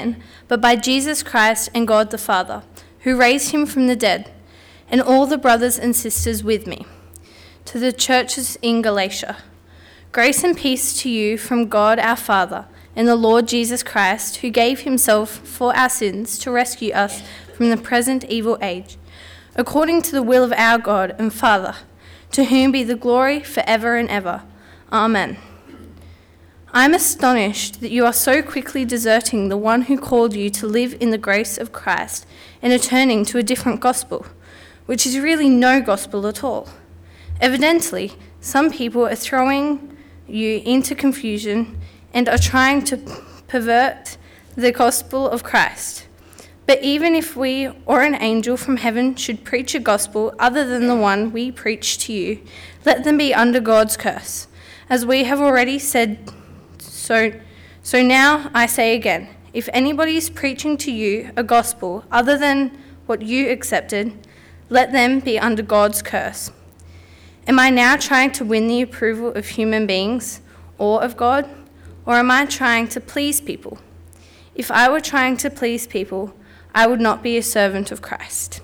man, but by Jesus Christ and God the Father, who raised him from the dead, and all the brothers and sisters with me. To the churches in Galatia, grace and peace to you from God our Father and the Lord Jesus Christ, who gave himself for our sins to rescue us from the present evil age, according to the will of our God and Father, to whom be the glory for ever and ever. Amen. I am astonished that you are so quickly deserting the one who called you to live in the grace of Christ and are turning to a different gospel, which is really no gospel at all. Evidently, some people are throwing you into confusion and are trying to pervert the gospel of Christ. But even if we or an angel from heaven should preach a gospel other than the one we preach to you, let them be under God's curse. As we have already said so, so now I say again if anybody is preaching to you a gospel other than what you accepted, let them be under God's curse. Am I now trying to win the approval of human beings or of God? Or am I trying to please people? If I were trying to please people, I would not be a servant of Christ.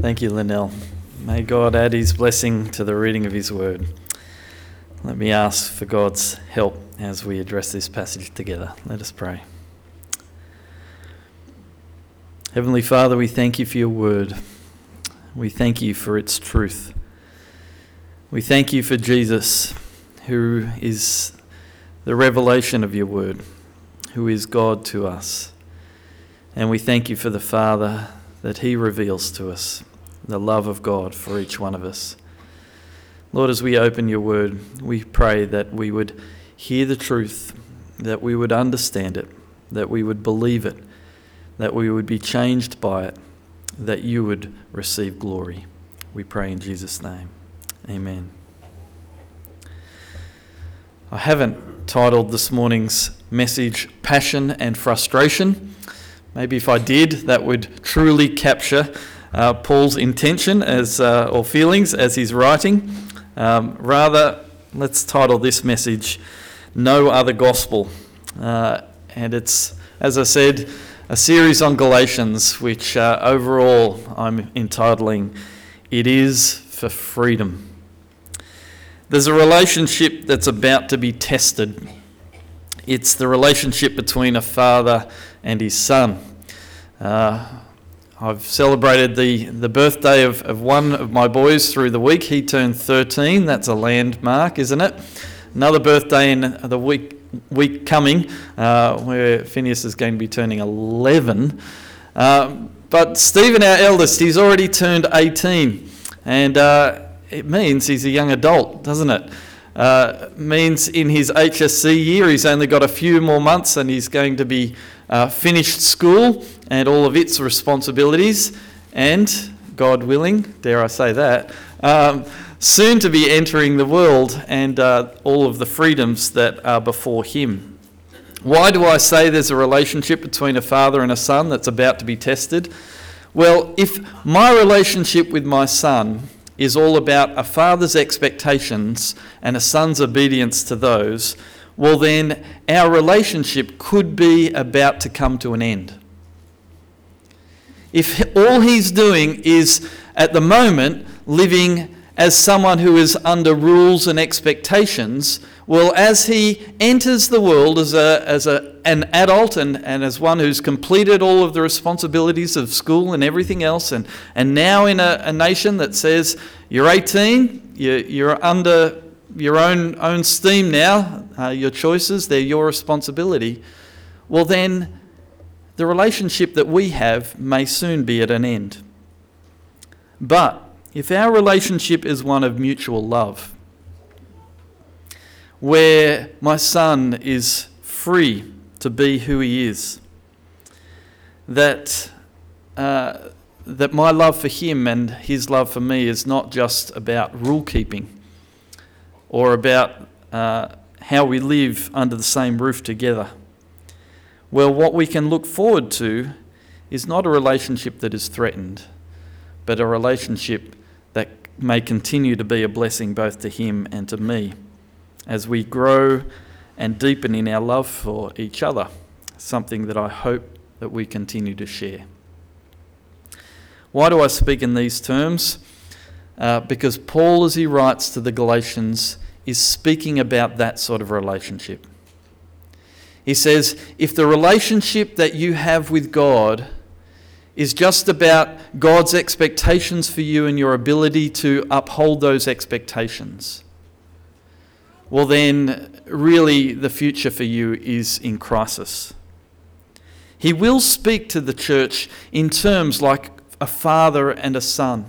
Thank you, Linnell. May God add his blessing to the reading of his word. Let me ask for God's help as we address this passage together. Let us pray. Heavenly Father, we thank you for your word. We thank you for its truth. We thank you for Jesus, who is the revelation of your word, who is God to us. And we thank you for the Father that he reveals to us the love of God for each one of us. Lord, as we open your word, we pray that we would hear the truth, that we would understand it, that we would believe it, that we would be changed by it, that you would receive glory. We pray in Jesus' name. Amen. I haven't titled this morning's message Passion and Frustration. Maybe if I did, that would truly capture uh, Paul's intention as, uh, or feelings as he's writing. Um, rather, let's title this message No Other Gospel. Uh, and it's, as I said, a series on Galatians, which uh, overall I'm entitling It Is for Freedom. There's a relationship that's about to be tested. It's the relationship between a father and his son. Uh, I've celebrated the, the birthday of, of one of my boys through the week. He turned 13. That's a landmark, isn't it? Another birthday in the week, week coming uh, where Phineas is going to be turning 11. Uh, but Stephen, our eldest, he's already turned 18. And uh, it means he's a young adult, doesn't it? Uh, means in his HSC year he's only got a few more months and he's going to be uh, finished school and all of its responsibilities, and God willing, dare I say that, um, soon to be entering the world and uh, all of the freedoms that are before him. Why do I say there's a relationship between a father and a son that's about to be tested? Well, if my relationship with my son is all about a father's expectations and a son's obedience to those, well, then our relationship could be about to come to an end. If all he's doing is, at the moment, living as someone who is under rules and expectations, well, as he enters the world as, a, as a, an adult and, and as one who's completed all of the responsibilities of school and everything else, and, and now in a, a nation that says, you're 18, you're, you're under your own, own steam now, uh, your choices, they're your responsibility, well, then the relationship that we have may soon be at an end. But if our relationship is one of mutual love, where my son is free to be who he is, that, uh, that my love for him and his love for me is not just about rule keeping or about uh, how we live under the same roof together. Well, what we can look forward to is not a relationship that is threatened, but a relationship that may continue to be a blessing both to him and to me. as we grow and deepen in our love for each other, something that I hope that we continue to share. Why do I speak in these terms? Uh, because Paul, as he writes to the Galatians, is speaking about that sort of relationship. He says, if the relationship that you have with God is just about God's expectations for you and your ability to uphold those expectations, well, then really the future for you is in crisis. He will speak to the church in terms like a father and a son.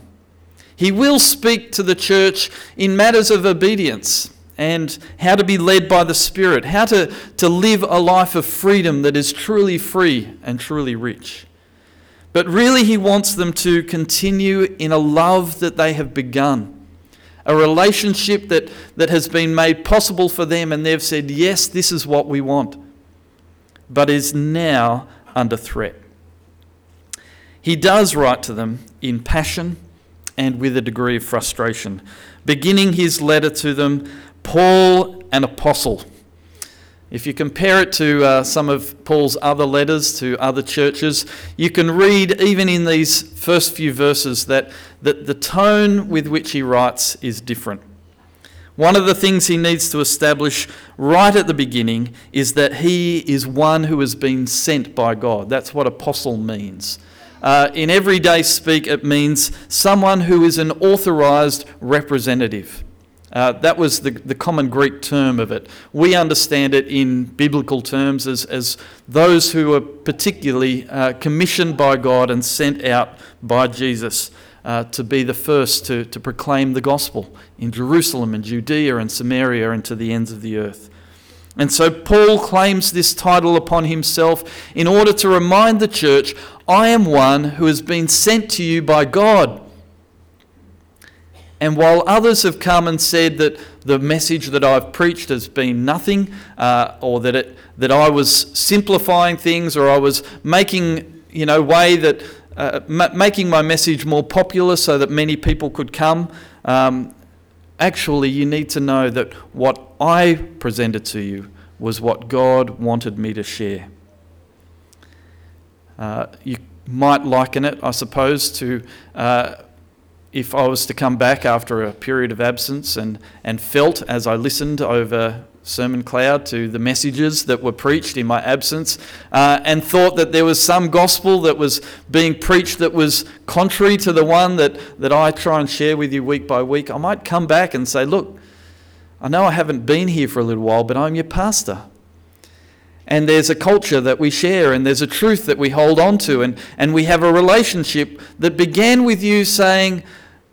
He will speak to the church in matters of obedience and how to be led by the Spirit, how to, to live a life of freedom that is truly free and truly rich. But really, He wants them to continue in a love that they have begun, a relationship that, that has been made possible for them, and they've said, Yes, this is what we want, but is now under threat. He does write to them in passion and with a degree of frustration, beginning his letter to them Paul, an apostle. If you compare it to uh, some of Paul's other letters to other churches, you can read, even in these first few verses, that, that the tone with which he writes is different. One of the things he needs to establish right at the beginning is that he is one who has been sent by God. That's what apostle means. Uh, in everyday speak, it means someone who is an authorized representative. Uh, that was the, the common Greek term of it. We understand it in biblical terms as, as those who are particularly uh, commissioned by God and sent out by Jesus uh, to be the first to, to proclaim the gospel in Jerusalem and Judea and Samaria and to the ends of the earth. And so Paul claims this title upon himself in order to remind the church I am one who has been sent to you by God. And while others have come and said that the message that I've preached has been nothing, uh, or that, it, that I was simplifying things, or I was making, you know, way that, uh, ma- making my message more popular so that many people could come, um, actually, you need to know that what I presented to you was what God wanted me to share. Uh, you might liken it, I suppose, to uh, if I was to come back after a period of absence and, and felt as I listened over Sermon Cloud to the messages that were preached in my absence uh, and thought that there was some gospel that was being preached that was contrary to the one that, that I try and share with you week by week, I might come back and say, Look, I know I haven't been here for a little while, but I'm your pastor. And there's a culture that we share, and there's a truth that we hold on to, and, and we have a relationship that began with you saying,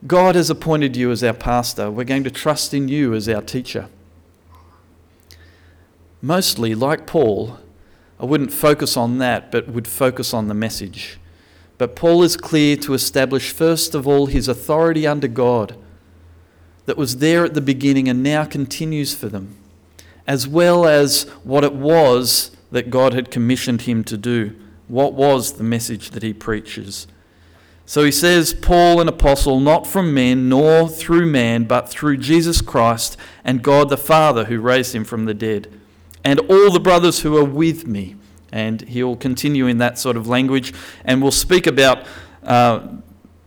God has appointed you as our pastor. We're going to trust in you as our teacher. Mostly, like Paul, I wouldn't focus on that, but would focus on the message. But Paul is clear to establish, first of all, his authority under God that was there at the beginning and now continues for them, as well as what it was that God had commissioned him to do. What was the message that he preaches? So he says, Paul, an apostle, not from men, nor through man, but through Jesus Christ and God the Father who raised him from the dead, and all the brothers who are with me. And he'll continue in that sort of language, and we'll speak about uh,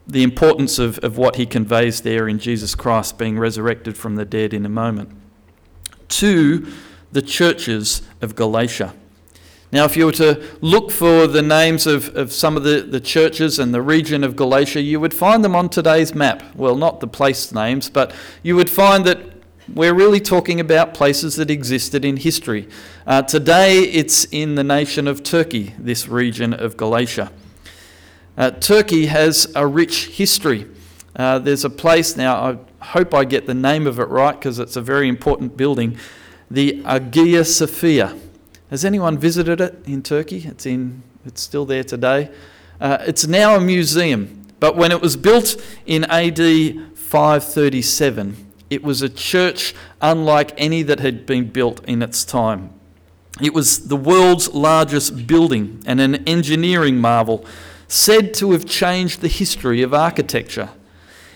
the importance of, of what he conveys there in Jesus Christ being resurrected from the dead in a moment. To the churches of Galatia. Now, if you were to look for the names of, of some of the, the churches and the region of Galatia, you would find them on today's map. Well, not the place names, but you would find that we're really talking about places that existed in history. Uh, today, it's in the nation of Turkey, this region of Galatia. Uh, Turkey has a rich history. Uh, there's a place now, I hope I get the name of it right because it's a very important building, the Hagia Sophia. Has anyone visited it in Turkey? It's, in, it's still there today. Uh, it's now a museum, but when it was built in AD 537, it was a church unlike any that had been built in its time. It was the world's largest building and an engineering marvel, said to have changed the history of architecture.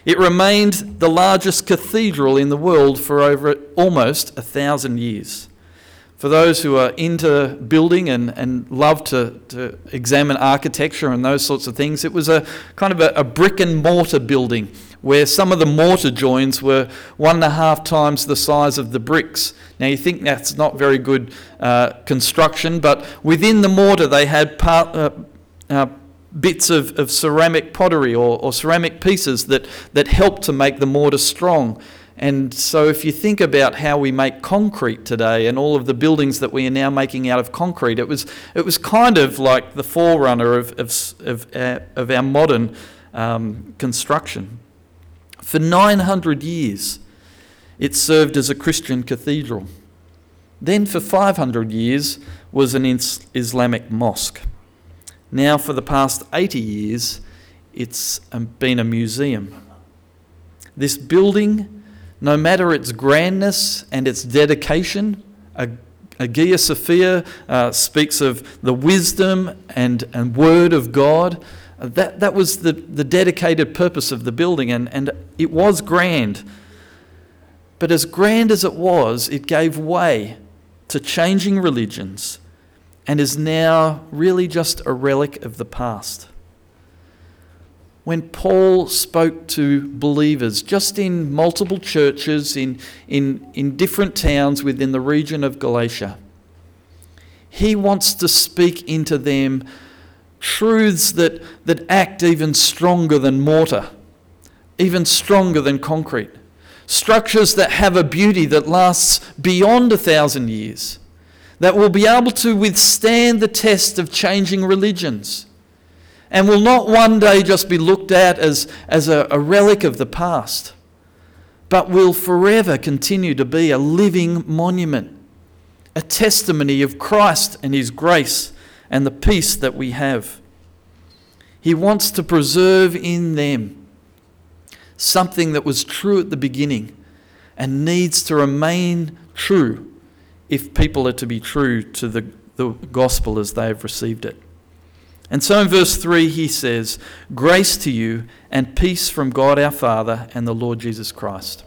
It remained the largest cathedral in the world for over almost a thousand years. For those who are into building and, and love to, to examine architecture and those sorts of things, it was a kind of a, a brick and mortar building where some of the mortar joins were one and a half times the size of the bricks. Now, you think that's not very good uh, construction, but within the mortar they had part, uh, uh, bits of, of ceramic pottery or, or ceramic pieces that, that helped to make the mortar strong. And so, if you think about how we make concrete today and all of the buildings that we are now making out of concrete, it was, it was kind of like the forerunner of, of, of, uh, of our modern um, construction. For 900 years, it served as a Christian cathedral. Then, for 500 years, was an Islamic mosque. Now, for the past 80 years, it's been a museum. This building no matter its grandness and its dedication, Hagia Sophia uh, speaks of the wisdom and, and word of God. That, that was the, the dedicated purpose of the building, and, and it was grand. But as grand as it was, it gave way to changing religions and is now really just a relic of the past when Paul spoke to believers just in multiple churches in, in, in different towns within the region of Galatia. He wants to speak into them truths that, that act even stronger than mortar, even stronger than concrete, structures that have a beauty that lasts beyond a thousand years, that will be able to withstand the test of changing religions and will not one day just be looked at as, as a, a relic of the past, but will forever continue to be a living monument, a testimony of Christ and His grace and the peace that we have. He wants to preserve in them something that was true at the beginning and needs to remain true if people are to be true to the, the gospel as they have received it. And so in verse 3, he says, Grace to you and peace from God our Father and the Lord Jesus Christ.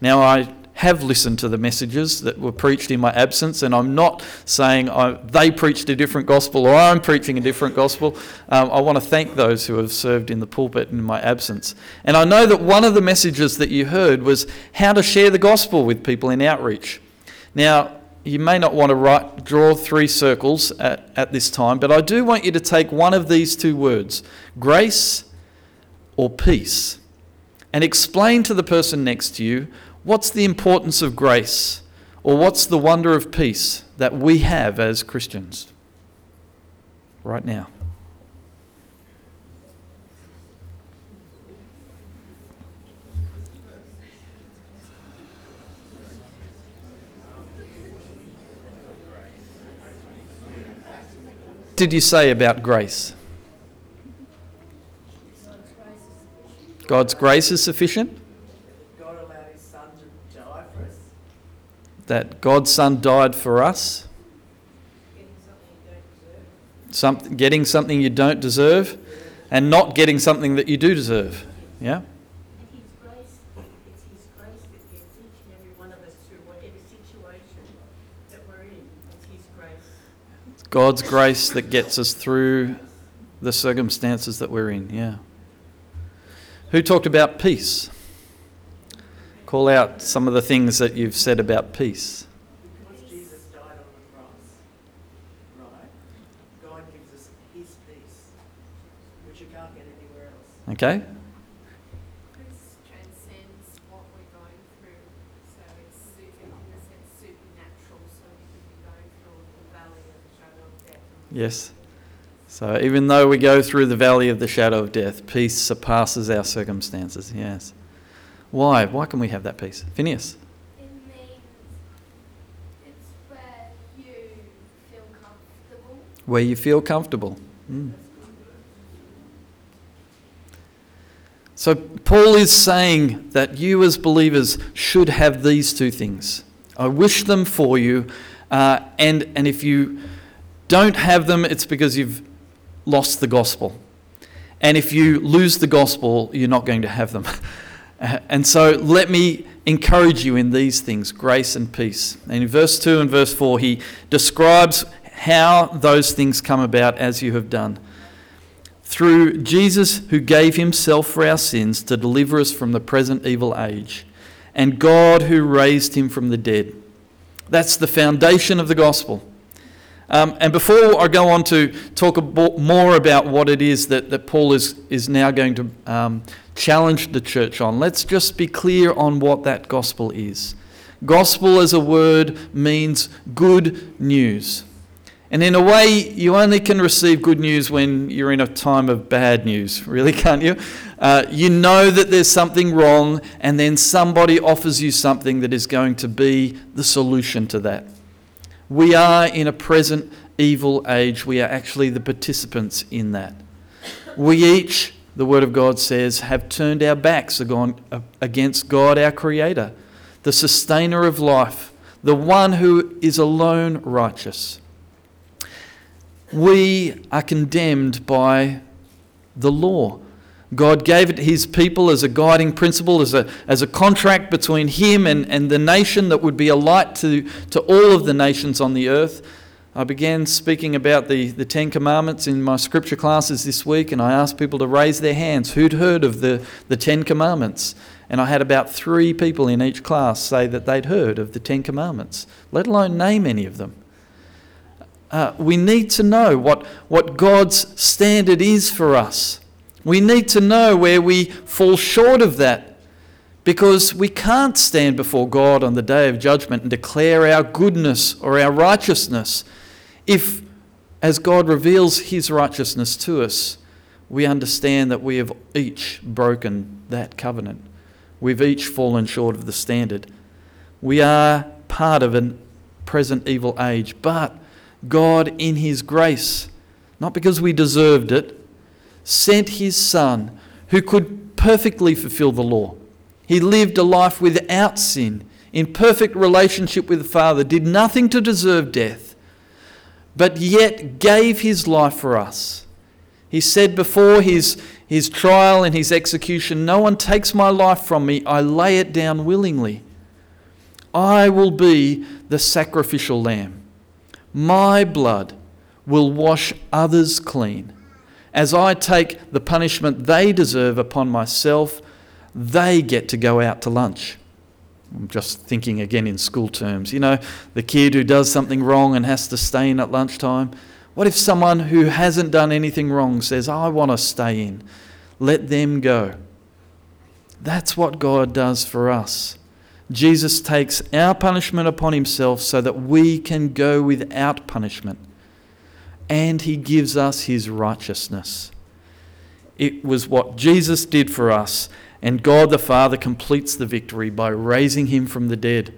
Now, I have listened to the messages that were preached in my absence, and I'm not saying I, they preached a different gospel or I'm preaching a different gospel. Um, I want to thank those who have served in the pulpit in my absence. And I know that one of the messages that you heard was how to share the gospel with people in outreach. Now, you may not want to write, draw three circles at, at this time, but I do want you to take one of these two words, grace or peace, and explain to the person next to you what's the importance of grace or what's the wonder of peace that we have as Christians right now. did you say about grace? God's grace is sufficient? God allowed his son to die for us. That God's son died for us? Getting something you don't deserve and not getting something that you do deserve. Yeah? God's grace that gets us through the circumstances that we're in. Yeah. Who talked about peace? Call out some of the things that you've said about peace. Jesus died on the cross, right? God gives us His peace, which you can't get anywhere else. Okay. Yes. So even though we go through the valley of the shadow of death, peace surpasses our circumstances. Yes. Why? Why can we have that peace? Phineas. It means it's where you feel comfortable. Where you feel comfortable. Mm. So Paul is saying that you as believers should have these two things. I wish them for you, uh, and and if you don't have them, it's because you've lost the gospel. And if you lose the gospel, you're not going to have them. Uh, and so let me encourage you in these things grace and peace. And in verse 2 and verse 4, he describes how those things come about as you have done. Through Jesus, who gave himself for our sins to deliver us from the present evil age, and God, who raised him from the dead. That's the foundation of the gospel. Um, and before I go on to talk more about what it is that, that Paul is, is now going to um, challenge the church on, let's just be clear on what that gospel is. Gospel as a word means good news. And in a way, you only can receive good news when you're in a time of bad news, really, can't you? Uh, you know that there's something wrong, and then somebody offers you something that is going to be the solution to that. We are in a present evil age. We are actually the participants in that. We each, the Word of God says, have turned our backs uh, against God, our Creator, the sustainer of life, the one who is alone righteous we are condemned by the law. God gave it his people as a guiding principle, as a, as a contract between him and, and the nation that would be a light to, to all of the nations on the earth. I began speaking about the, the Ten Commandments in my scripture classes this week, and I asked people to raise their hands who'd heard of the, the Ten Commandments. And I had about three people in each class say that they'd heard of the Ten Commandments, let alone name any of them. Uh, we need to know what, what God's standard is for us. We need to know where we fall short of that because we can't stand before God on the day of judgment and declare our goodness or our righteousness if, as God reveals His righteousness to us, we understand that we have each broken that covenant. We've each fallen short of the standard. We are part of a present evil age, but God, in His grace, not because we deserved it, sent His Son who could perfectly fulfill the law. He lived a life without sin, in perfect relationship with the Father, did nothing to deserve death, but yet gave His life for us. He said before his, his trial and his execution, No one takes my life from me, I lay it down willingly. I will be the sacrificial lamb. My blood will wash others clean. As I take the punishment they deserve upon myself, they get to go out to lunch. I'm just thinking again in school terms. You know, the kid who does something wrong and has to stay in at lunchtime. What if someone who hasn't done anything wrong says, I want to stay in? Let them go. That's what God does for us. Jesus takes our punishment upon himself so that we can go without punishment. And he gives us his righteousness. It was what Jesus did for us, and God the Father completes the victory by raising him from the dead.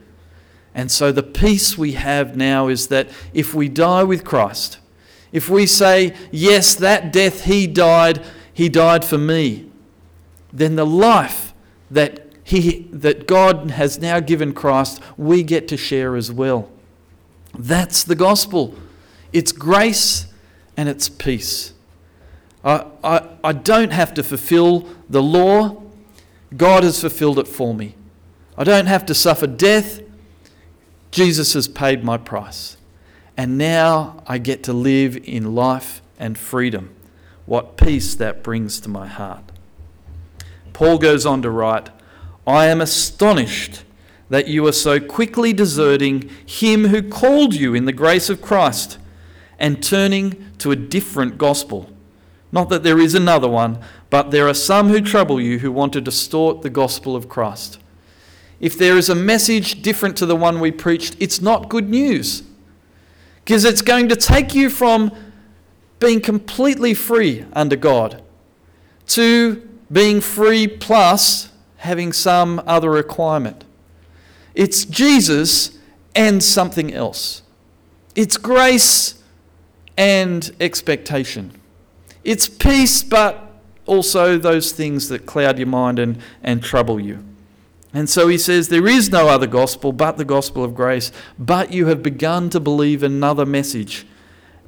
And so the peace we have now is that if we die with Christ, if we say, Yes, that death he died, he died for me, then the life that he, that God has now given Christ, we get to share as well. That's the gospel. It's grace and it's peace. I, I, I don't have to fulfill the law, God has fulfilled it for me. I don't have to suffer death, Jesus has paid my price. And now I get to live in life and freedom. What peace that brings to my heart. Paul goes on to write, I am astonished that you are so quickly deserting him who called you in the grace of Christ and turning to a different gospel. Not that there is another one, but there are some who trouble you who want to distort the gospel of Christ. If there is a message different to the one we preached, it's not good news. Because it's going to take you from being completely free under God to being free plus having some other requirement. It's Jesus and something else. It's grace and expectation. It's peace, but also those things that cloud your mind and, and trouble you. And so he says, There is no other gospel but the gospel of grace, but you have begun to believe another message,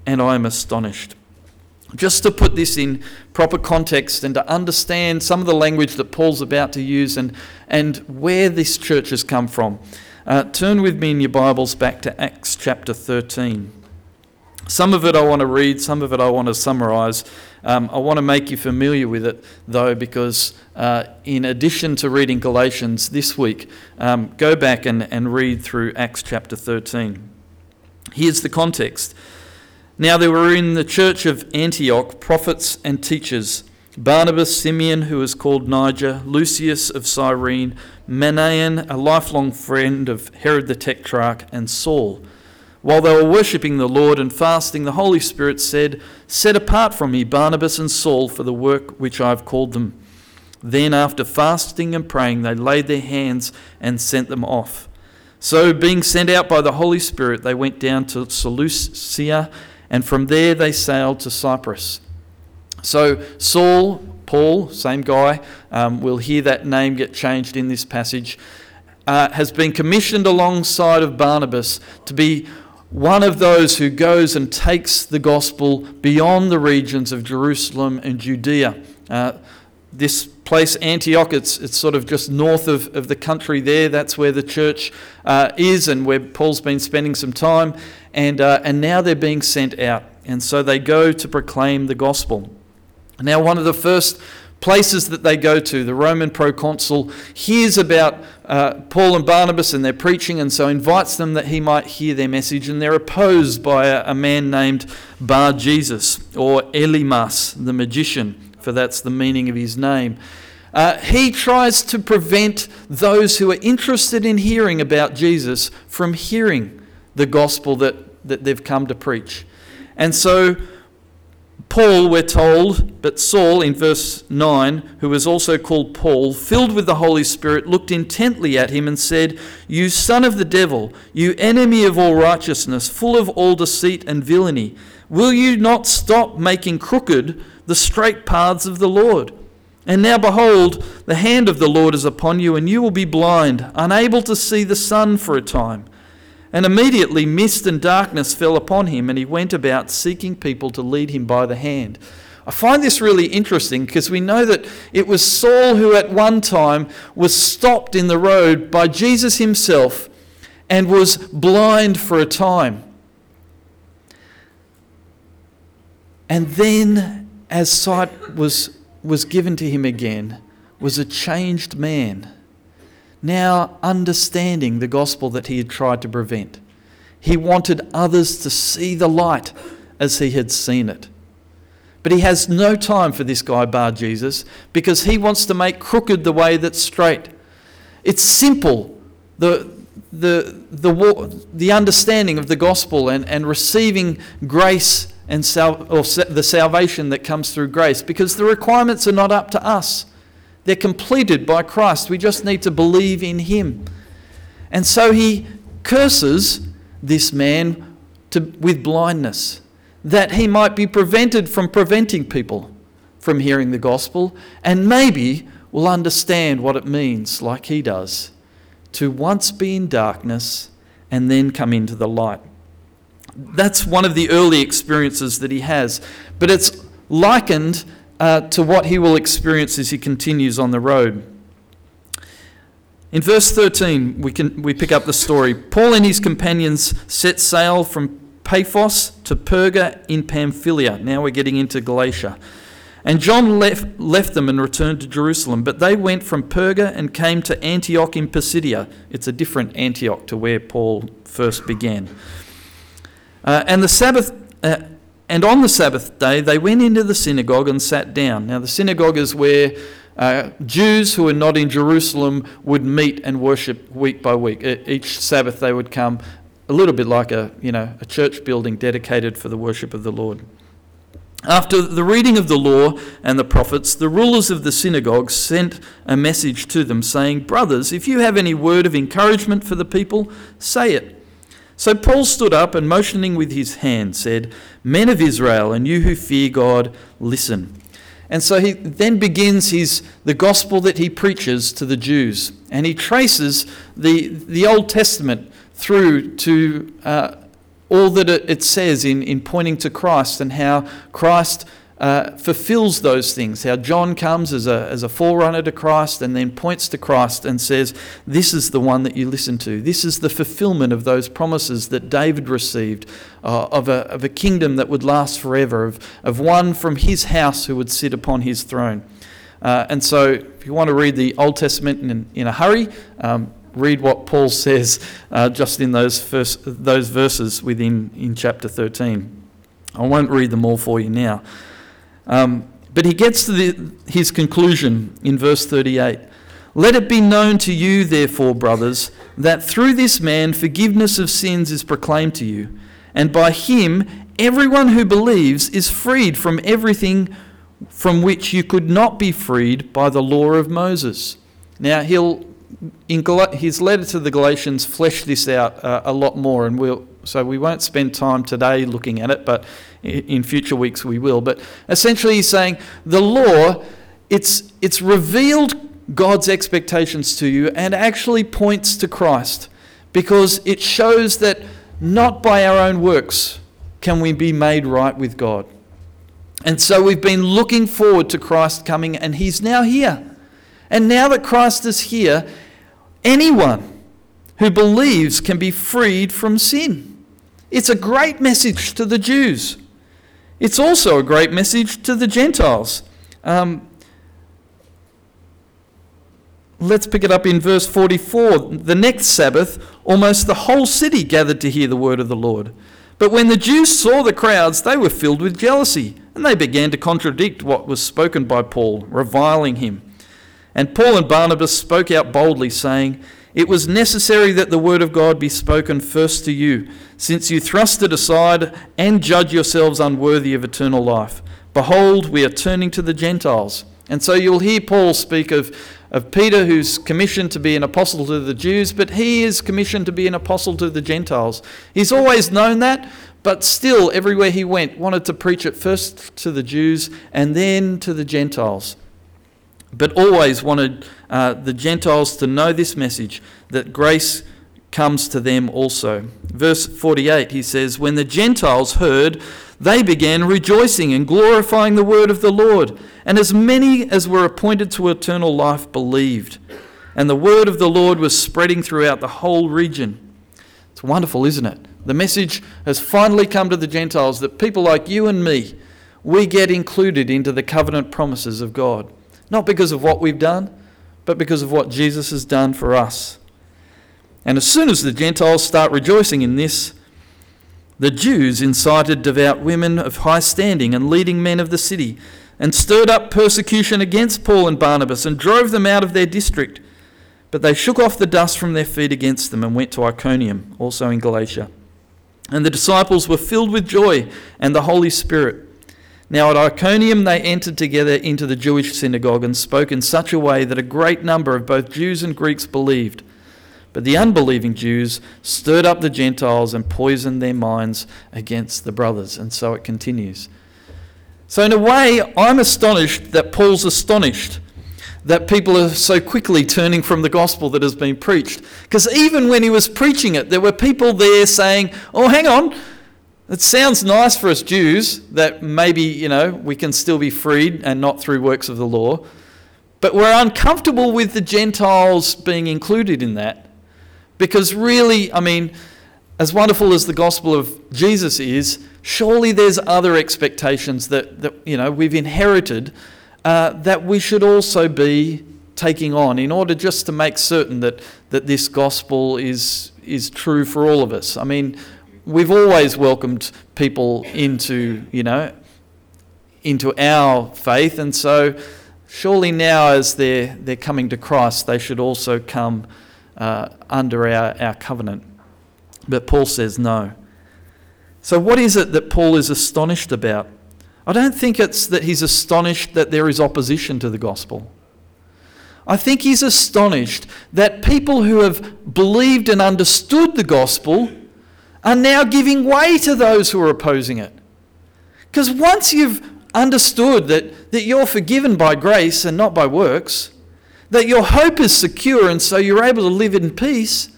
and I am astonished. just to put this in proper context and to understand some of the language that Paul's about to use and, and where this church has come from, uh, turn with me in your Bibles back to Acts chapter 13. Some of it I want to read, some of it I want to summarize. Um, I want to make you familiar with it, though, because uh, in addition to reading Galatians this week, um, go back and, and read through Acts chapter 13. Here's the context. Now there were in the church of Antioch prophets and teachers Barnabas, Simeon, who was called Niger, Lucius of Cyrene, Manaen, a lifelong friend of Herod the Tetrarch, and Saul. While they were worshipping the Lord and fasting, the Holy Spirit said, Set apart from me Barnabas and Saul for the work which I have called them. Then, after fasting and praying, they laid their hands and sent them off. So, being sent out by the Holy Spirit, they went down to Seleucia and from there they sailed to Cyprus. So Saul, Paul, same guy, um, we'll hear that name get changed in this passage, uh, has been commissioned alongside of Barnabas to be one of those who goes and takes the gospel beyond the regions of Jerusalem and Judea. Uh, this place, Antioch, it's, it's sort of just north of, of the country there. That's where the church uh, is and where Paul's been spending some time and, uh, and now they're being sent out. And so they go to proclaim the gospel. Now, one of the first places that they go to, the Roman proconsul hears about uh, Paul and Barnabas and their preaching, and so invites them that he might hear their message. And they're opposed by a, a man named Bar Jesus, or Elymas, the magician, for that's the meaning of his name. Uh, he tries to prevent those who are interested in hearing about Jesus from hearing the gospel that, that they've come to preach. And so, Paul, we're told, but Saul in verse 9, who was also called Paul, filled with the Holy Spirit, looked intently at him and said, You son of the devil, you enemy of all righteousness, full of all deceit and villainy, will you not stop making crooked the straight paths of the Lord? And now behold, the hand of the Lord is upon you, and you will be blind, unable to see the sun for a time. And immediately mist and darkness fell upon him, and he went about seeking people to lead him by the hand. I find this really interesting because we know that it was Saul who at one time was stopped in the road by Jesus himself and was blind for a time. And then, as sight was, was given to him again, was a changed man now understanding the gospel that he had tried to prevent. He wanted others to see the light as he had seen it. But he has no time for this guy, Bar Jesus, because he wants to make crooked the way that's straight. It's simple, the, the, the, the understanding of the gospel and, and receiving grace and sal- or the salvation that comes through grace, because the requirements are not up to us. They're completed by Christ. We just need to believe in Him. And so he curses this man to, with blindness, that he might be prevented from preventing people from hearing the gospel, and maybe will understand what it means, like he does, to once be in darkness and then come into the light. That's one of the early experiences that he has, but it's likened uh, to what he will experience as he continues on the road. In verse 13, we, can, we pick up the story. Paul and his companions set sail from Paphos to Perga in Pamphylia. Now we're getting into Galatia. And John left, left them and returned to Jerusalem. But they went from Perga and came to Antioch in Pisidia. It's a different Antioch to where Paul first began. Uh, and the Sabbath, uh, and on the Sabbath day, they went into the synagogue and sat down. Now, the synagogue is where uh, Jews who are not in Jerusalem would meet and worship week by week. Each Sabbath, they would come, a little bit like a, you know, a church building dedicated for the worship of the Lord. After the reading of the law and the prophets, the rulers of the synagogue sent a message to them saying, Brothers, if you have any word of encouragement for the people, say it. So Paul stood up and motioning with his hand said, Men of Israel, and you who fear God, listen. And so he then begins his, the gospel that he preaches to the Jews. And he traces the, the Old Testament through to uh, all that it, says in, in pointing to Christ and how Christ uh, fulfills those things. How John comes as a, as a forerunner to Christ and then points to Christ and says, This is the one that you listen to. This is the fulfillment of those promises that David received uh, of, a, of a kingdom that would last forever, of, of one from his house who would sit upon his throne. Uh, and so, if you want to read the Old Testament in, in a hurry, um, read what Paul says uh, just in those, first, those verses within in chapter 13. I won't read them all for you now. Um, but he gets to the, his conclusion in verse 38. Let it be known to you, therefore, brothers, that through this man forgiveness of sins is proclaimed to you, and by him everyone who believes is freed from everything from which you could not be freed by the law of Moses. Now, he'll, in his letter to the Galatians, flesh this out uh, a lot more, and we'll, so we won't spend time today looking at it, but in future weeks we will. But essentially, he's saying the law, it's, it's revealed God's expectations to you and actually points to Christ because it shows that not by our own works can we be made right with God. And so we've been looking forward to Christ coming, and he's now here. And now that Christ is here, anyone who believes can be freed from sin. It's a great message to the Jews. It's also a great message to the Gentiles. Um, let's pick it up in verse 44. The next Sabbath, almost the whole city gathered to hear the word of the Lord. But when the Jews saw the crowds, they were filled with jealousy, and they began to contradict what was spoken by Paul, reviling him. And Paul and Barnabas spoke out boldly, saying, It was necessary that the word of God be spoken first to you since you thrust it aside and judge yourselves unworthy of eternal life. Behold, we are turning to the Gentiles. And so you'll hear Paul speak of, of Peter, who's commissioned to be an apostle to the Jews, but he is commissioned to be an apostle to the Gentiles. He's always known that, but still, everywhere he went, wanted to preach it first to the Jews and then to the Gentiles. But always wanted uh, the Gentiles to know this message that grace comes to them also. Verse 48, he says, When the Gentiles heard, they began rejoicing and glorifying the word of the Lord. And as many as were appointed to eternal life believed. And the word of the Lord was spreading throughout the whole region. It's wonderful, isn't it? The message has finally come to the Gentiles that people like you and me, we get included into the covenant promises of God. Not because of what we've done, but because of what Jesus has done for us. And as soon as the Gentiles start rejoicing in this, the Jews incited devout women of high standing and leading men of the city, and stirred up persecution against Paul and Barnabas, and drove them out of their district. But they shook off the dust from their feet against them and went to Iconium, also in Galatia. And the disciples were filled with joy and the Holy Spirit. Now at Iconium they entered together into the Jewish synagogue and spoke in such a way that a great number of both Jews and Greeks believed. But the unbelieving Jews stirred up the Gentiles and poisoned their minds against the brothers. And so it continues. So, in a way, I'm astonished that Paul's astonished that people are so quickly turning from the gospel that has been preached. Because even when he was preaching it, there were people there saying, Oh, hang on, it sounds nice for us Jews that maybe, you know, we can still be freed and not through works of the law. But we're uncomfortable with the Gentiles being included in that. Because really, I mean, as wonderful as the gospel of Jesus is, surely there's other expectations that, that you know, we've inherited uh, that we should also be taking on in order just to make certain that, that this gospel is, is true for all of us. I mean, we've always welcomed people into, you know, into our faith, and so surely now as they're, they're coming to Christ, they should also come uh, under our, our covenant. But Paul says no. So, what is it that Paul is astonished about? I don't think it's that he's astonished that there is opposition to the gospel. I think he's astonished that people who have believed and understood the gospel are now giving way to those who are opposing it. Because once you've understood that, that you're forgiven by grace and not by works, that your hope is secure and so you're able to live in peace,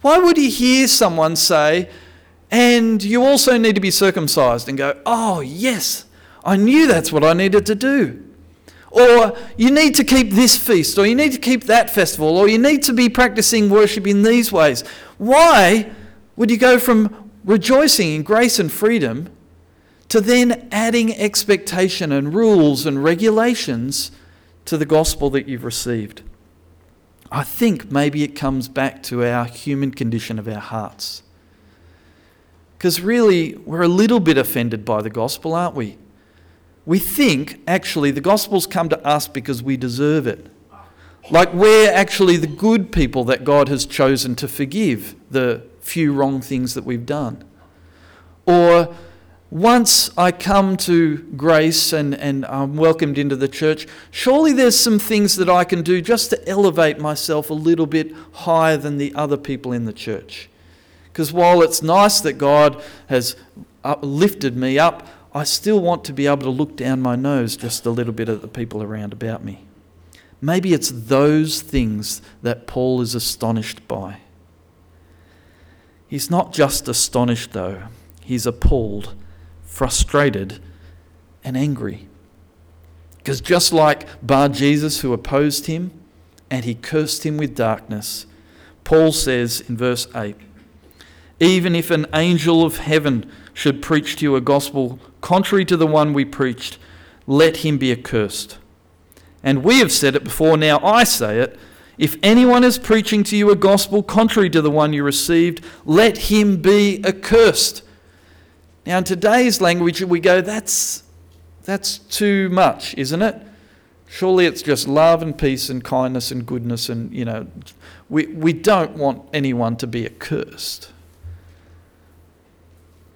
why would you hear someone say, and you also need to be circumcised and go, oh, yes, I knew that's what I needed to do. Or you need to keep this feast, or you need to keep that festival, or you need to be practicing worship in these ways. Why would you go from rejoicing in grace and freedom to then adding expectation and rules and regulations to the gospel that you've received? I think maybe it comes back to our human condition of our hearts. Because really, we're a little bit offended by the gospel, aren't we? We think actually the gospel's come to us because we deserve it. Like we're actually the good people that God has chosen to forgive the few wrong things that we've done. Or once I come to grace and, and I'm welcomed into the church, surely there's some things that I can do just to elevate myself a little bit higher than the other people in the church. Because while it's nice that God has lifted me up, I still want to be able to look down my nose just a little bit at the people around about me. Maybe it's those things that Paul is astonished by. He's not just astonished, though, he's appalled frustrated, and angry. Because just like Bar Jesus, who opposed him, and he cursed him with darkness, Paul says in verse 8 Even if an angel of heaven should preach to you a gospel contrary to the one we preached, let him be accursed. And we have said it before, now I say it. If anyone is preaching to you a gospel contrary to the one you received, let him be accursed. Now, in today's language, we go, that's, that's too much, isn't it? Surely it's just love and peace and kindness and goodness, and, you know, we, we don't want anyone to be accursed.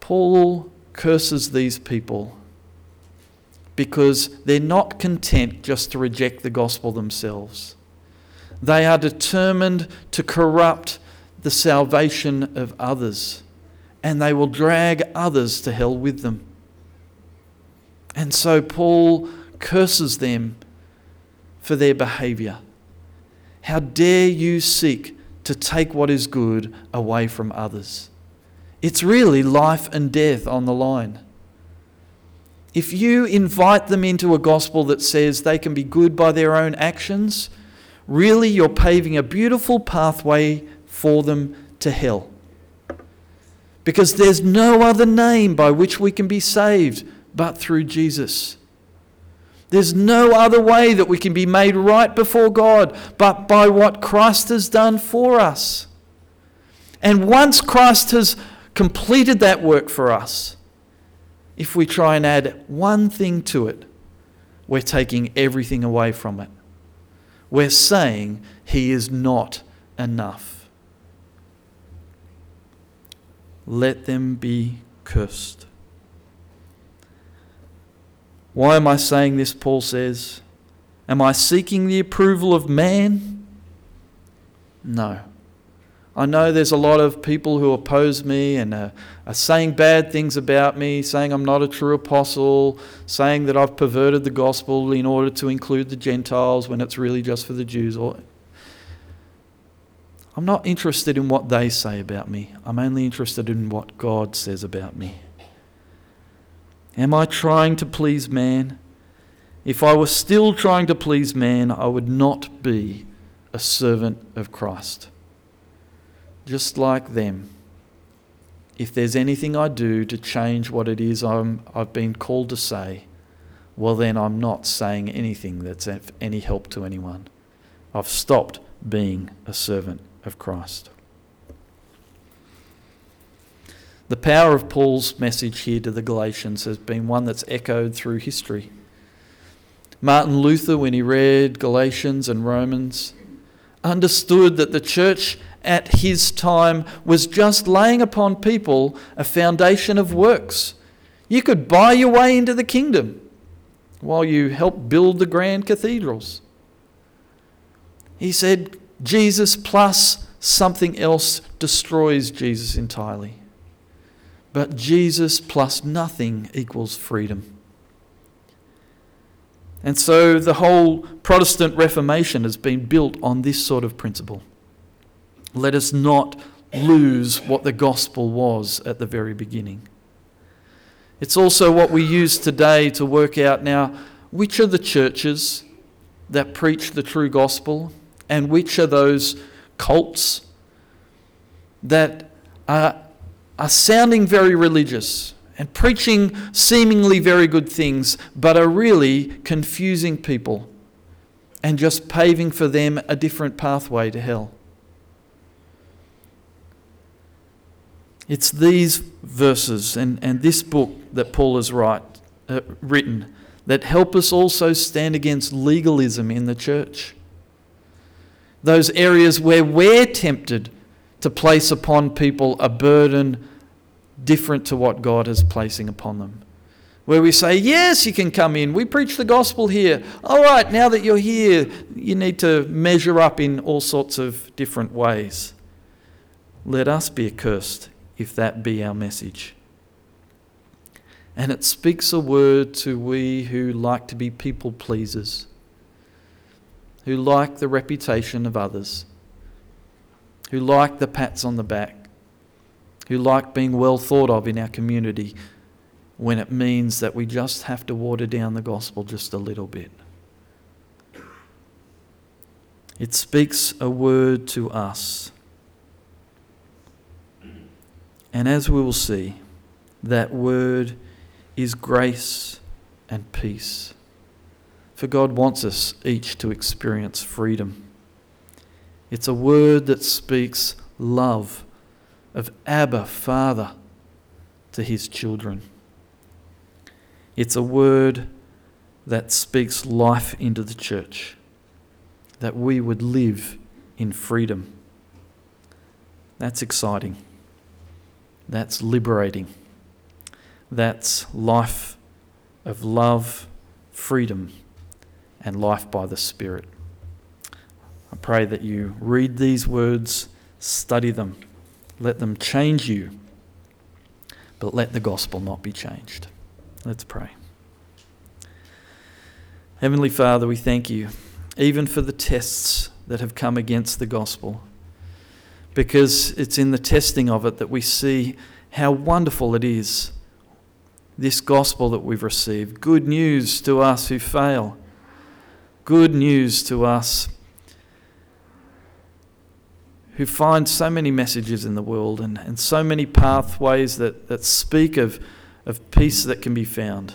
Paul curses these people because they're not content just to reject the gospel themselves. They are determined to corrupt the salvation of others and they will drag others to hell with them. And so Paul curses them for their behavior. How dare you seek to take what is good away from others? It's really life and death on the line. If you invite them into a gospel that says they can be good by their own actions, really you're paving a beautiful pathway for them to hell because there's no other name by which we can be saved but through Jesus. There's no other way that we can be made right before God but by what Christ has done for us. And once Christ has completed that work for us, if we try and add one thing to it, we're taking everything away from it. We're saying He is not enough. let them be cursed. Why am I saying this? Paul says. Am I seeking the approval of man? No. I know there's a lot of people who oppose me and are, are, saying bad things about me, saying I'm not a true apostle, saying that I've perverted the gospel in order to include the Gentiles when it's really just for the Jews. Or I'm not interested in what they say about me. I'm only interested in what God says about me. Am I trying to please man? If I were still trying to please man, I would not be a servant of Christ. Just like them. If there's anything I do to change what it is I'm, I've been called to say, well, then I'm not saying anything that's of any help to anyone. I've stopped being a servant of Christ. The power of Paul's message here to the Galatians has been one that's echoed through history. Martin Luther, when he read Galatians and Romans, understood that the church at his time was just laying upon people a foundation of works. You could buy your way into the kingdom while you help build the grand cathedrals. He said, Jesus plus something else destroys Jesus entirely. But Jesus plus nothing equals freedom. And so the whole Protestant Reformation has been built on this sort of principle. Let us not lose what the gospel was at the very beginning. It's also what we use today to work out now which are the churches that preach the true gospel and which are those cults that are, are sounding very religious and preaching seemingly very good things, but are really confusing people and just paving for them a different pathway to hell. It's these verses and, and this book that Paul has write, uh, written that help us also stand against legalism in the church. Those areas where we're tempted to place upon people a burden different to what God is placing upon them. Where we say, Yes, you can come in. We preach the gospel here. All right, now that you're here, you need to measure up in all sorts of different ways. Let us be accursed if that be our message. And it speaks a word to we who like to be people pleasers, who like the reputation of others, who like the pats on the back, who like being well thought of in our community when it means that we just have to water down the gospel just a little bit. It speaks a word to us and as we will see, that word is grace and peace. For God wants us each to experience freedom. It's a word that speaks love of Abba, Father, to his children. It's a word that speaks life into the church, that we would live in freedom. That's exciting. That's liberating. That's life of love, freedom, and life by the Spirit. I pray that you read these words, study them, let them change you, but let the gospel not be changed. Let's pray. Heavenly Father, we thank you, even for the tests that have come against the gospel because it's in the testing of it that we see how wonderful it is. This gospel that we've received. Good news to us who fail. Good news to us who find so many messages in the world and, and so many pathways that, that speak of, of peace that can be found.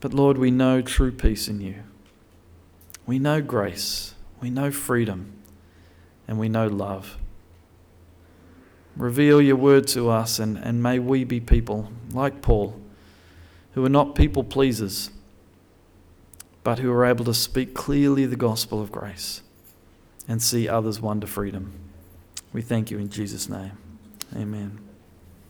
But Lord, we know true peace in you. We know grace. We know freedom and we know love. Reveal your word to us, and, and may we be people like Paul, who are not people pleasers, but who are able to speak clearly the gospel of grace and see others to freedom. We thank you in Jesus' name. Amen.